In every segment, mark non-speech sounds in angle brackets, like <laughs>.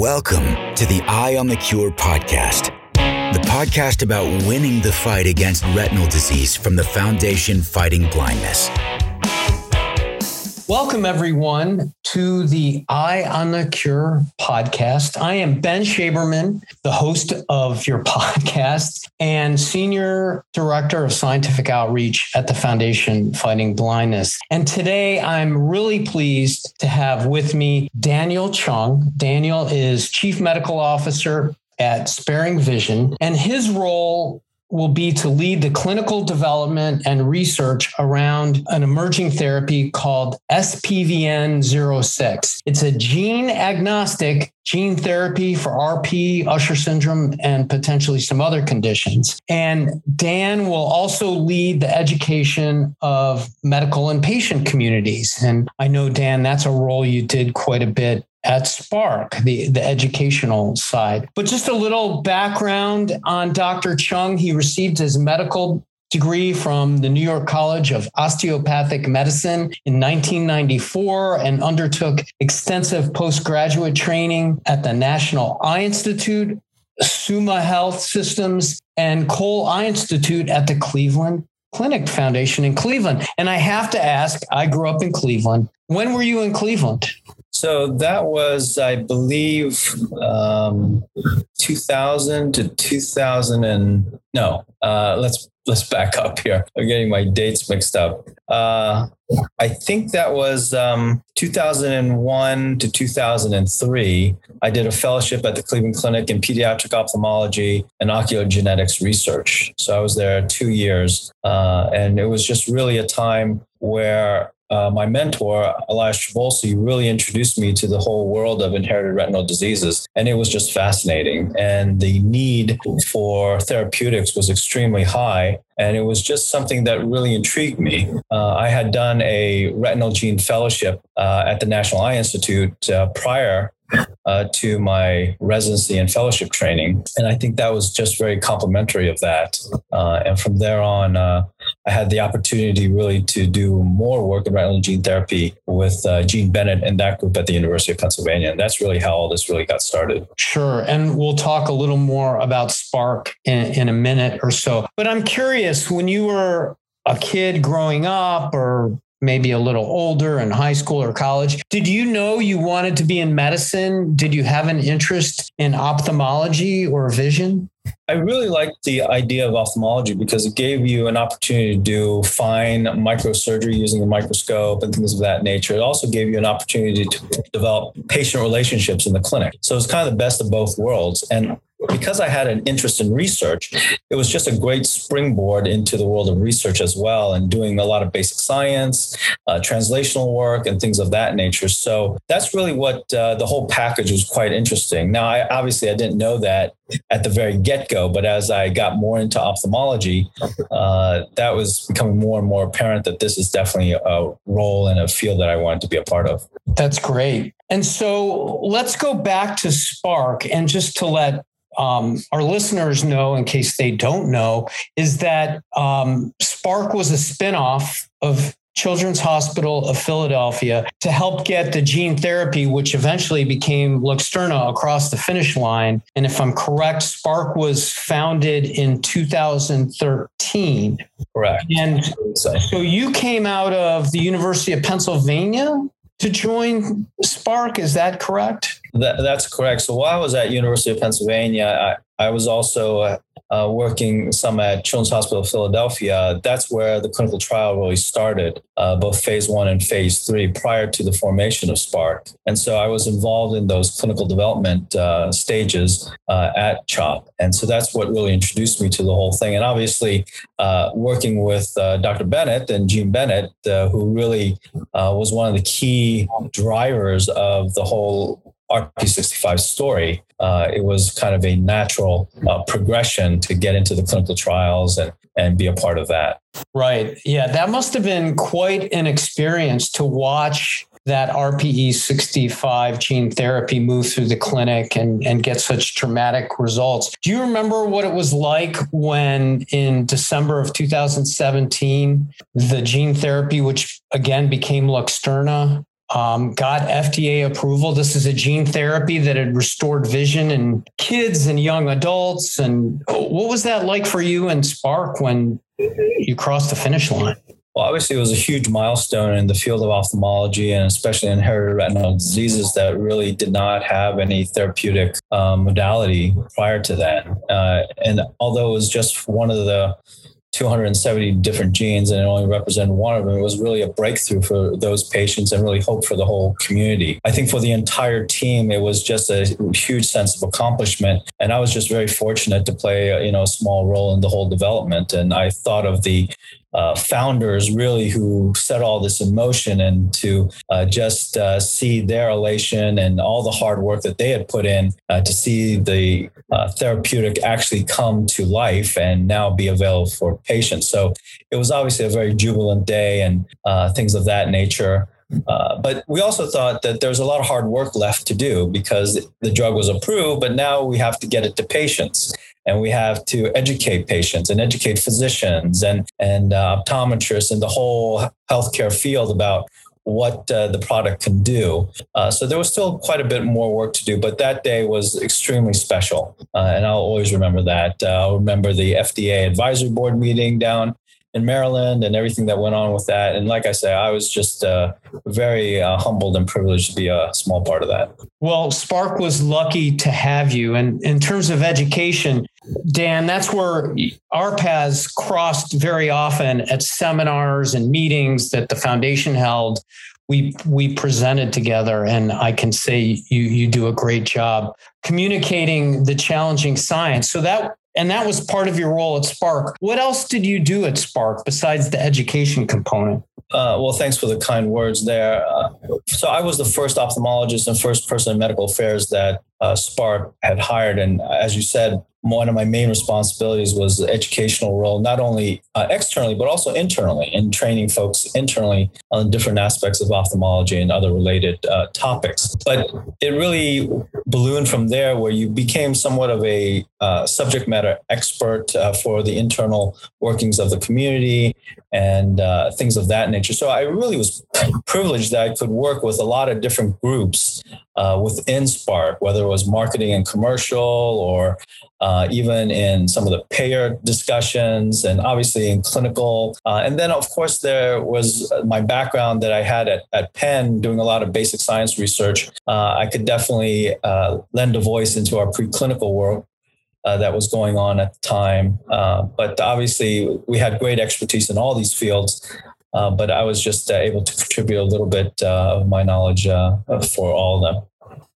Welcome to the Eye on the Cure podcast, the podcast about winning the fight against retinal disease from the Foundation Fighting Blindness. Welcome, everyone, to the Eye on the Cure podcast. I am Ben Shaberman, the host of your <laughs> podcast and Senior Director of Scientific Outreach at the Foundation Fighting Blindness. And today I'm really pleased to have with me Daniel Chung. Daniel is Chief Medical Officer at Sparing Vision, and his role will be to lead the clinical development and research around an emerging therapy called SPVN 06. It's a gene agnostic gene therapy for RP, Usher syndrome, and potentially some other conditions. And Dan will also lead the education of medical and patient communities. And I know, Dan, that's a role you did quite a bit at Spark, the, the educational side. But just a little background on Dr. Chung. He received his medical degree from the New York College of Osteopathic Medicine in 1994 and undertook extensive postgraduate training at the National Eye Institute, Summa Health Systems, and Cole Eye Institute at the Cleveland Clinic Foundation in Cleveland. And I have to ask, I grew up in Cleveland. When were you in Cleveland? So that was, I believe, um, 2000 to 2000 and no. Uh, let's let's back up here. I'm getting my dates mixed up. Uh, I think that was um, 2001 to 2003. I did a fellowship at the Cleveland Clinic in pediatric ophthalmology and oculogenetics research. So I was there two years, uh, and it was just really a time where uh, my mentor, Elias Traboulsi, really introduced me to the whole world of inherited retinal diseases. And it was just fascinating. And the need for therapeutics was extremely high. And it was just something that really intrigued me. Uh, I had done a retinal gene fellowship uh, at the National Eye Institute uh, prior uh, to my residency and fellowship training. And I think that was just very complimentary of that. Uh, and from there on, uh, I had the opportunity really to do more work in retinal gene therapy with uh, Jean Bennett and that group at the University of Pennsylvania. And that's really how all this really got started. Sure. And we'll talk a little more about Spark in, in a minute or so. But I'm curious when you were a kid growing up or maybe a little older in high school or college. Did you know you wanted to be in medicine? Did you have an interest in ophthalmology or vision? I really liked the idea of ophthalmology because it gave you an opportunity to do fine microsurgery using a microscope and things of that nature. It also gave you an opportunity to develop patient relationships in the clinic. So it's kind of the best of both worlds. And because I had an interest in research, it was just a great springboard into the world of research as well, and doing a lot of basic science, uh, translational work, and things of that nature. So that's really what uh, the whole package was quite interesting. Now, I obviously I didn't know that at the very get go, but as I got more into ophthalmology, uh, that was becoming more and more apparent that this is definitely a role and a field that I wanted to be a part of. That's great. And so let's go back to Spark and just to let um, our listeners know, in case they don't know, is that um, Spark was a spinoff of Children's Hospital of Philadelphia to help get the gene therapy, which eventually became Luxturna, across the finish line. And if I'm correct, Spark was founded in 2013. Correct. And so you came out of the University of Pennsylvania to join Spark. Is that correct? That, that's correct. So while I was at University of Pennsylvania, I, I was also uh, uh, working some at Children's Hospital of Philadelphia, that's where the clinical trial really started, uh, both phase one and phase three, prior to the formation of Spark. And so I was involved in those clinical development uh, stages uh, at CHOP. And so that's what really introduced me to the whole thing. And obviously, uh, working with Dr. Bennett and Jean Bennett, who really was one of the key drivers of the whole RPE65 story, uh, it was kind of a natural uh, progression to get into the clinical trials and, and be a part of that. Right. Yeah, that must have been quite an experience to watch that RPE 65 gene therapy move through the clinic and, and get such dramatic results. Do you remember what it was like when in December of 2017, the gene therapy, which again became Luxturna, um, got FDA approval. This is a gene therapy that had restored vision in kids and young adults. And what was that like for you and Spark when you crossed the finish line? Well, obviously, it was a huge milestone in the field of ophthalmology and especially inherited retinal diseases that really did not have any therapeutic um, modality prior to that. Uh, and although it was just one of the 270 different genes and it only represented one of them. It was really a breakthrough for those patients and really hope for the whole community. I think for the entire team, it was just a huge sense of accomplishment. And I was just very fortunate to play, you know, a small role in the whole development. And I thought of the uh, founders really who set all this in motion and to uh, just uh, see their elation and all the hard work that they had put in uh, to see the uh, therapeutic actually come to life and now be available for patients. So it was obviously a very jubilant day and uh, things of that nature. Uh, but we also thought that there's a lot of hard work left to do because the drug was approved, but now we have to get it to patients and we have to educate patients and educate physicians and and uh, optometrists and the whole healthcare field about what uh, the product can do. Uh, so there was still quite a bit more work to do, but that day was extremely special, uh, and I'll always remember that. Uh, I'll remember the FDA advisory board meeting down in Maryland and everything that went on with that. And like I say, I was just uh, very uh, humbled and privileged to be a small part of that. Well, Spark was lucky to have you. And in terms of education, Dan, that's where our paths crossed very often at seminars and meetings that the foundation held. We, we presented together, and I can say you, you do a great job communicating the challenging science. So that and that was part of your role at Spark. What else did you do at Spark besides the education component? Uh, well, thanks for the kind words there. Uh, so I was the first ophthalmologist and first person in medical affairs that uh, Spark had hired. And as you said, one of my main responsibilities was the educational role, not only uh, externally, but also internally in training folks internally on different aspects of ophthalmology and other related uh, topics. But it really ballooned from there where you became somewhat of a uh, subject matter expert uh, for the internal workings of the community and uh, things of that nature. So I really was privileged that I could work with a lot of different groups uh, within Spark, whether it was marketing and commercial or uh, even in some of the payer discussions and obviously in clinical. Uh, and then, of course, there was my background that I had at, at Penn doing a lot of basic science research. I could definitely uh, lend a voice into our preclinical work. Uh, that was going on at the time. Uh, but obviously, we had great expertise in all these fields. but I was just able to contribute a little bit of my knowledge for all of them.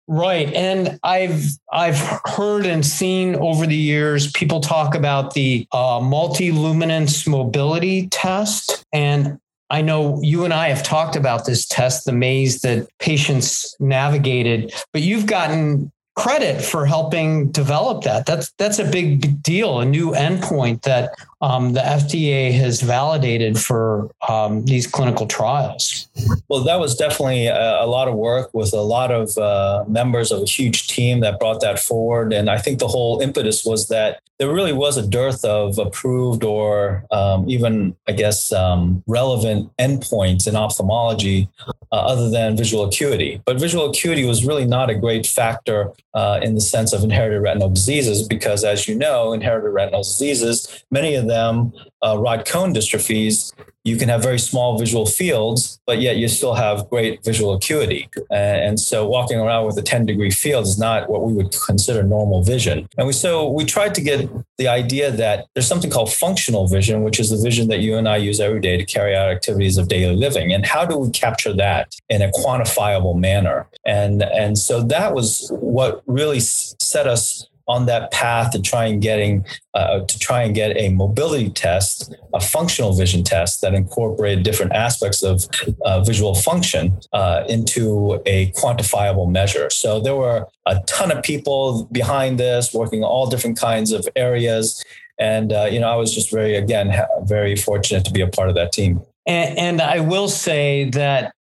Right. And I've I've heard and seen over the years people talk about the uh, multi-luminance mobility test. And I know you and I have talked about this test, the maze that patients navigated, but you've gotten credit for helping develop that. That's that's a big deal, a new endpoint that um, the FDA has validated for um, these clinical trials. Well, that was definitely a, a lot of work with a lot of uh, members of a huge team that brought that forward, and I think the whole impetus was that there really was a dearth of approved or um, even, I guess, um, relevant endpoints in ophthalmology uh, other than visual acuity. But visual acuity was really not a great factor uh, in the sense of inherited retinal diseases because, as you know, inherited retinal diseases, many of them, uh, rod cone dystrophies, you can have very small visual fields, but yet you still have great visual acuity. And so walking around with a 10 degree field is not what we would consider normal vision. And we, so we tried to get the idea that there's something called functional vision, which is the vision that you and I use every day to carry out activities of daily living. And how do we capture that in a quantifiable manner? And, and so that was what really set us on that path to try and getting uh, to try and get a mobility test, a functional vision test that incorporated different aspects of uh, visual function uh, into a quantifiable measure. So there were a ton of people behind this, working all different kinds of areas, and uh, you know I was just very again very fortunate to be a part of that team. And, and I will say that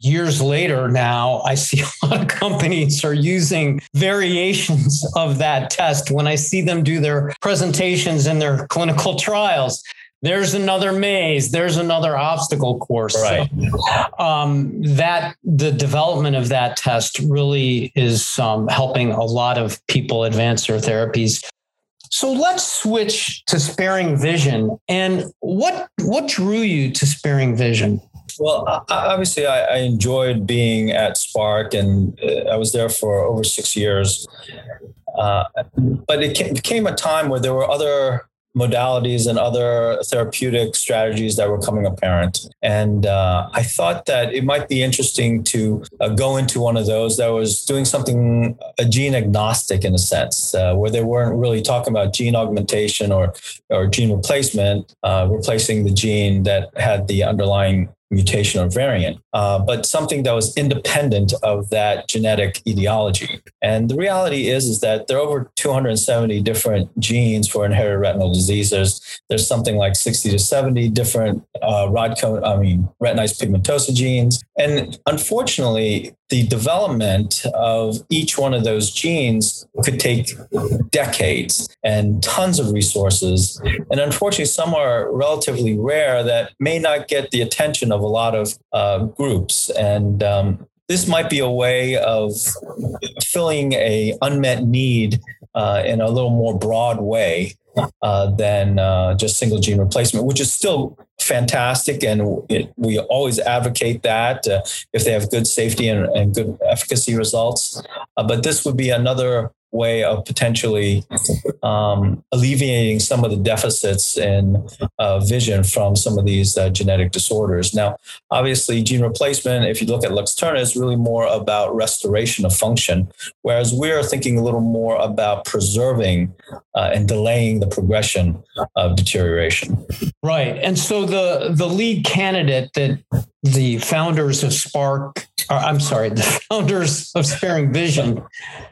years later now i see a lot of companies are using variations of that test when i see them do their presentations in their clinical <laughs> trials there's another maze, there's another obstacle course. Right. So, um, that the development of that test really is um, helping a lot of people advance their therapies. So let's switch to sparing vision. And what what drew you to sparing vision? Well, obviously, I, enjoyed being at Spark, and uh, I was there for over six years. Uh, but it became a time where there were other modalities and other therapeutic strategies that were coming apparent. And uh, I thought that it might be interesting to uh, go into one of those that was doing something a gene agnostic in a sense, uh, where they weren't really talking about gene augmentation or or gene replacement, uh, replacing the gene that had the underlying mutation or variant, uh, but something that was independent of that genetic etiology. And the reality is, is that there are over 270 different genes for inherited retinal diseases. There's something like 60 to 70 different uh, rod cone, I mean, retinitis pigmentosa genes. And unfortunately, the development of each one of those genes could take decades and tons of resources. And unfortunately, some are relatively rare that may not get the attention of a lot of uh, groups. And um, this might be a way of filling a unmet need uh, in a little more broad way uh, than uh, just single gene replacement, which is still fantastic. And it, we always advocate that uh, if they have good safety and, and good efficacy results. Uh, but this would be another way of potentially um, alleviating some of the deficits in uh, vision from some of these uh, genetic disorders. Now, obviously, gene replacement, if you look at Luxturna, is really more about restoration of function, whereas we're thinking a little more about preserving uh, and delaying the progression of deterioration. Right. And so the the lead candidate that the founders of Spark, or I'm sorry, the <laughs> founders of Sparing Vision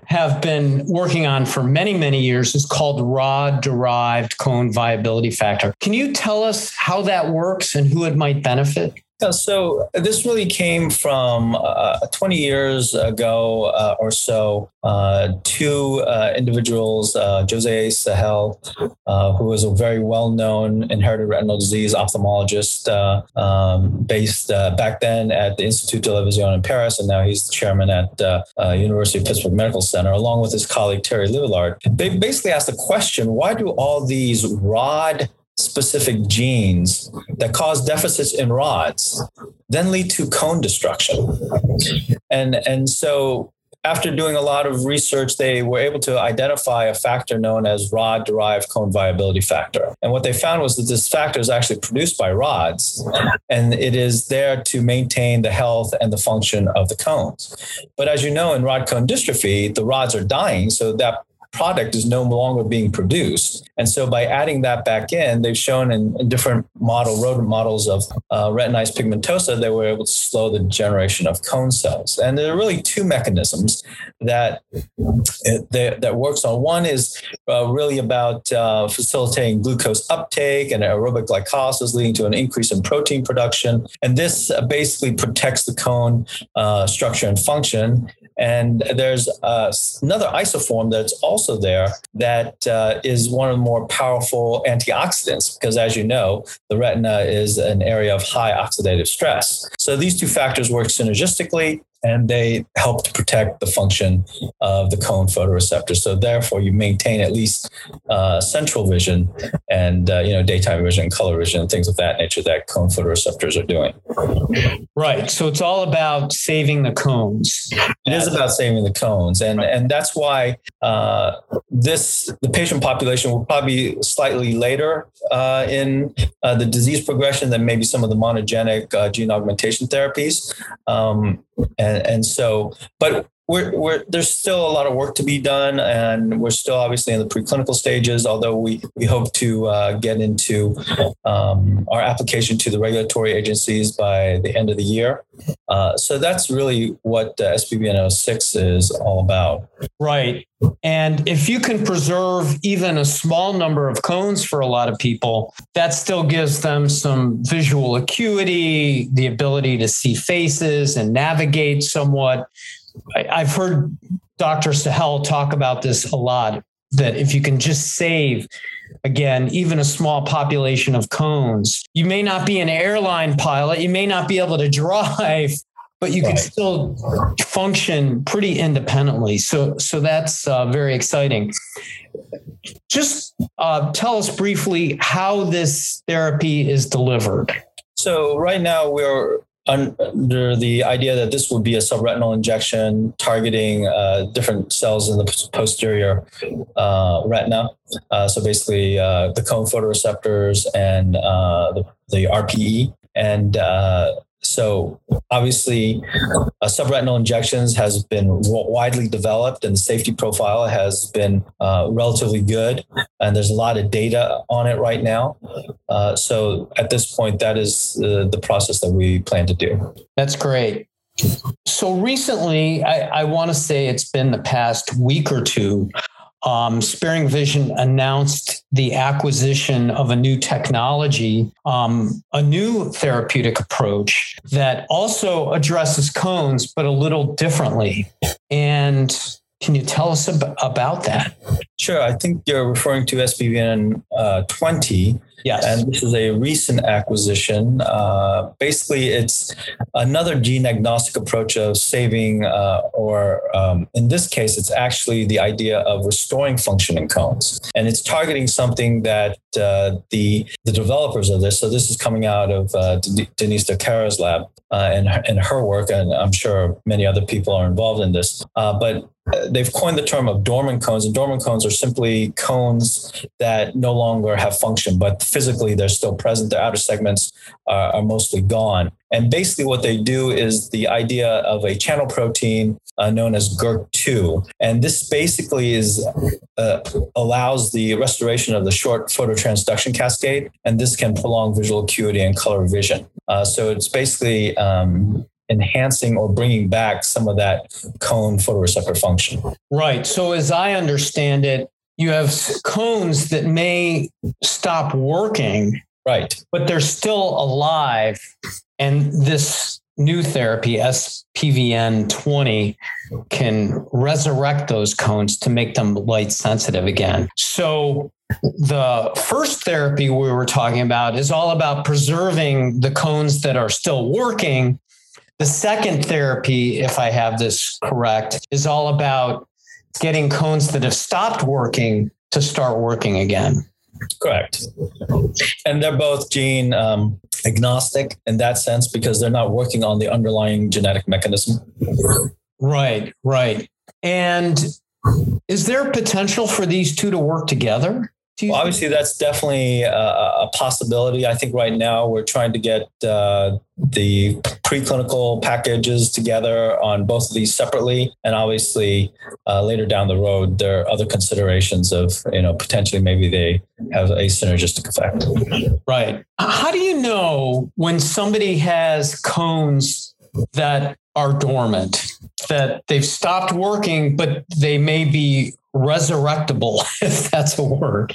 have been working on for many, many years is called rod derived cone viability factor. Can you tell us how that works and who it might benefit? Yeah, so this really came from uh, 20 years ago uh, or so. Uh, two uh, individuals, uh, Jose Sahel, uh, who was a very well-known inherited retinal disease ophthalmologist, um, based back then at the Institut de la Vision in Paris, and now he's the chairman at University of Pittsburgh Medical Center, along with his colleague Thierry Léveillard. They basically asked the question: Why do all these rod specific genes that cause deficits in rods then lead to cone destruction. And, and so after doing a lot of research, they were able to identify a factor known as rod derived cone viability factor. And what they found was that this factor is actually produced by rods and it is there to maintain the health and the function of the cones. But as you know, in rod cone dystrophy, the rods are dying. So that product is no longer being produced. And so by adding that back in, they've shown in, in different model rodent models of uh, retinitis pigmentosa, they were able to slow the generation of cone cells. And there are really two mechanisms that that, that works on. One is uh, really about uh, facilitating glucose uptake and aerobic glycolysis, leading to an increase in protein production. And this basically protects the cone uh, structure and function. And there's uh, another isoform that's also there that uh, is one of the more powerful antioxidants because, as you know, the retina is an area of high oxidative stress. So these two factors work synergistically and they help to protect the function of the cone photoreceptor. So therefore, you maintain at least uh, central vision and uh, you know daytime vision, color vision, things of that nature that cone photoreceptors are doing. Right. So it's all about saving the cones. It is about saving the cones, and and that's why uh, this the patient population will probably be slightly later uh, in uh, the disease progression than maybe some of the monogenic uh, gene augmentation therapies. Um, and, and so, but we're, we're, there's still a lot of work to be done, and we're still obviously in the preclinical stages. Although we we hope to uh, get into um, our application to the regulatory agencies by the end of the year. Uh, so that's really what uh, SPVN06 is all about. Right. And if you can preserve even a small number of cones for a lot of people, that still gives them some visual acuity, the ability to see faces and navigate somewhat. I've heard Dr. Sahel talk about this a lot. that if you can just save again, even a small population of cones. You may not be an airline pilot, you may not be able to drive, <laughs> but you right. can still function pretty independently. So, so that's uh, very exciting. Just uh, tell us briefly how this therapy is delivered. So, right now we're under the idea that this would be a subretinal injection targeting uh, different cells in the posterior uh, retina. Uh, so basically, uh, the cone photoreceptors and uh, the, the RPE. And uh, so obviously, uh, subretinal injections has been widely developed, and the safety profile has been uh, relatively good. And there's a lot of data on it right now. Uh, so at this point, that is the process that we plan to do. That's great. So recently, I, I want to say it's been the past week or two um, Sparing Vision announced the acquisition of a new technology, um, a new therapeutic approach that also addresses cones, but a little differently. And can you tell us ab- about that? Sure. I think you're referring to SPVN uh, 20. Yes. And this is a recent acquisition. Uh, basically, it's another gene agnostic approach of saving, uh, or um, in this case, it's actually the idea of restoring function in cones. And it's targeting something that uh, the, the developers of this, so this is coming out of uh, Deniz Dalkara's lab uh, and, and her work, and I'm sure many other people are involved in this. Uh, but they've coined the term of dormant cones, and dormant cones are simply cones that no longer have function, but physically they're still present. Their outer segments are, are mostly gone. And basically, what they do is the idea of a channel protein uh, known as GIRK2, and this basically is uh, allows the restoration of the short phototransduction cascade, and this can prolong visual acuity and color vision. Uh, so it's basically um, enhancing or bringing back some of that cone photoreceptor function. Right. So, as I understand it, you have cones that may stop working. Right. But they're still alive. And this new therapy, SPVN 20, can resurrect those cones to make them light sensitive again. So, the first therapy we were talking about is all about preserving the cones that are still working the second therapy, if I have this correct, is all about getting cones that have stopped working to start working again. Correct. And they're both gene um, agnostic in that sense because they're not working on the underlying genetic mechanism. Right, right. And is there potential for these two to work together? Well, obviously, that's definitely a, a, possibility. I think right now we're trying to get uh, the preclinical packages together on both of these separately, and obviously uh, later down the road there are other considerations of you know potentially maybe they have a synergistic effect. Right. How do you know when somebody has cones that are dormant, that they've stopped working, but they may be resurrectable, <laughs> if that's a word.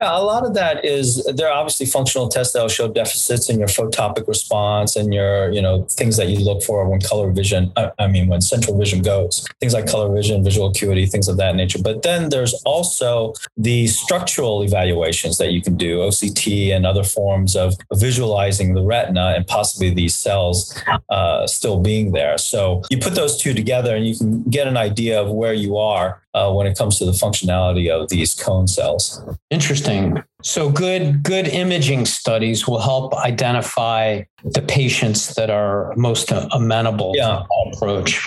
Yeah, a lot of that is there are obviously functional tests that will show deficits in your photopic response and your, you know, things that you look for when color vision, I mean, when central vision goes, things like color vision, visual acuity, things of that nature. But then there's also the structural evaluations that you can do, OCT and other forms of visualizing the retina and possibly these cells uh, still being there. So you put those two together and you can get an idea of where you are uh, when it comes to the functionality of these cone cells. Interesting. So good good imaging studies will help identify the patients that are most amenable yeah. to approach.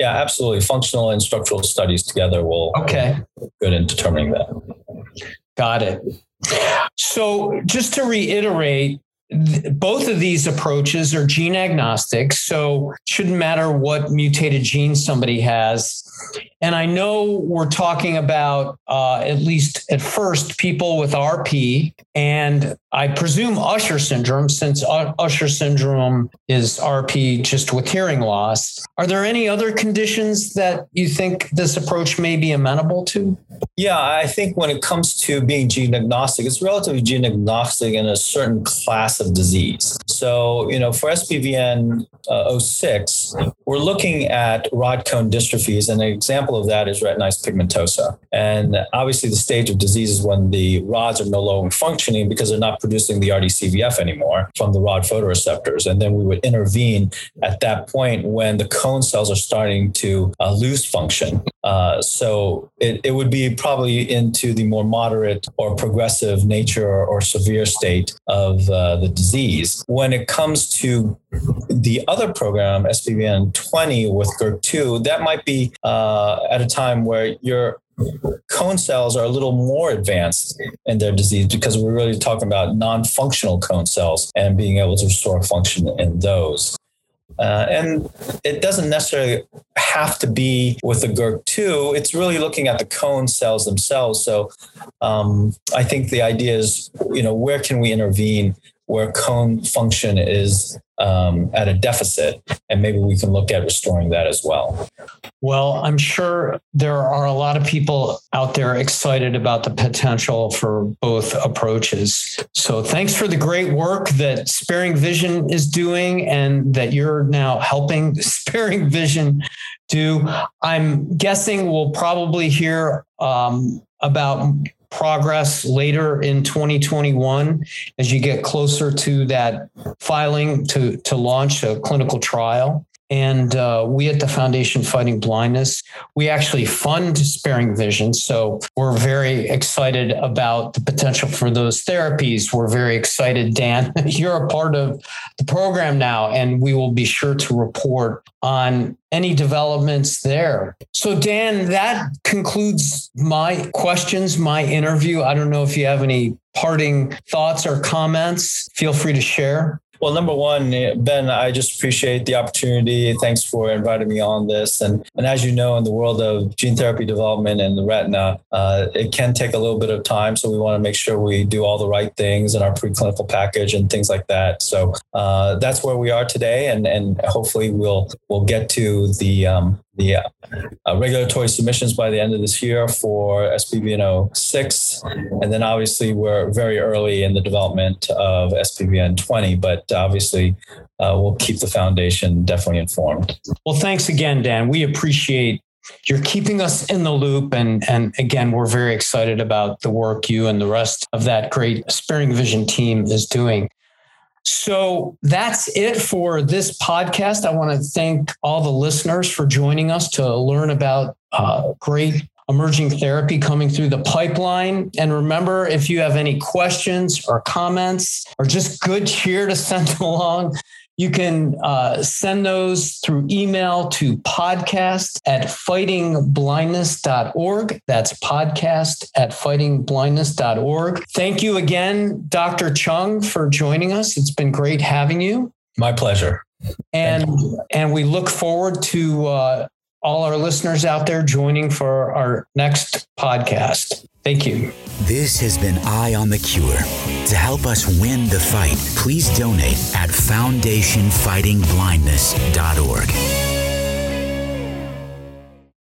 Yeah, absolutely. Functional and structural studies together will okay good in determining that. Got it. So just to reiterate, both of these approaches are gene agnostic, so shouldn't matter what mutated gene somebody has. And I know we're talking about, uh, at least at first, people with RP and I presume Usher syndrome, since Usher syndrome is RP just with hearing loss. Are there any other conditions that you think this approach may be amenable to? Yeah, I think when it comes to being gene agnostic, it's relatively gene agnostic in a certain class of disease. So, you know, for SPVN uh, 06, we're looking at rod cone dystrophies, and an example of that is retinitis pigmentosa. And obviously, the stage of disease is when the rods are no longer functioning because they're not producing the RDCVF anymore from the rod photoreceptors. And then we would intervene at that point when the cone cells are starting to uh, lose function. Uh, so it, it would be probably into the more moderate or progressive nature or, or severe state of uh, the disease. When it comes to the other program, SPVN 20 with GIRK2, that might be uh, at a time where your cone cells are a little more advanced in their disease because we're really talking about non-functional cone cells and being able to restore function in those. Uh, and it doesn't necessarily have to be with the GIRK2. It's really looking at the cone cells themselves. So um, I think the idea is, you know, where can we intervene where cone function is um, at a deficit, and maybe we can look at restoring that as well. Well, I'm sure there are a lot of people out there excited about the potential for both approaches. So, thanks for the great work that Sparing Vision is doing and that you're now helping <laughs> Sparing Vision do. I'm guessing we'll probably hear um, about progress later in 2021 as you get closer to that filing to, to launch a clinical trial. And uh, we at the Foundation Fighting Blindness, we actually fund sparing vision. So we're very excited about the potential for those therapies. We're very excited, Dan. <laughs> You're a part of the program now, and we will be sure to report on any developments there. So, Dan, that concludes my questions, my interview. I don't know if you have any parting thoughts or comments. Feel free to share. Well, number one, Ben, I just appreciate the opportunity. Thanks for inviting me on this. And, and as you know, in the world of gene therapy development and the retina, uh, it can take a little bit of time. So we want to make sure we do all the right things in our preclinical package and things like that. So uh, that's where we are today. And, and hopefully we'll, we'll get to the, um, the uh, uh, regulatory submissions by the end of this year for SPVN 06. And then obviously we're very early in the development of SPVN 20, but obviously uh, we'll keep the foundation definitely informed. Well, thanks again, Dan. We appreciate you're keeping us in the loop and and again we're very excited about the work you and the rest of that great sparing vision team is doing so that's it for this podcast. I want to thank all the listeners for joining us to learn about uh, great emerging therapy coming through the pipeline. And remember, if you have any questions or comments or just good cheer to send <laughs> along, you can uh, send those through email to podcast at fightingblindness.org. That's podcast at fightingblindness.org. Thank you again, Dr. Chung, for joining us. It's been great having you. My pleasure. And and we look forward to uh, all our listeners out there joining for our next podcast. Thank you. This has been Eye on the Cure. To help us win the fight, please donate at foundationfightingblindness.org.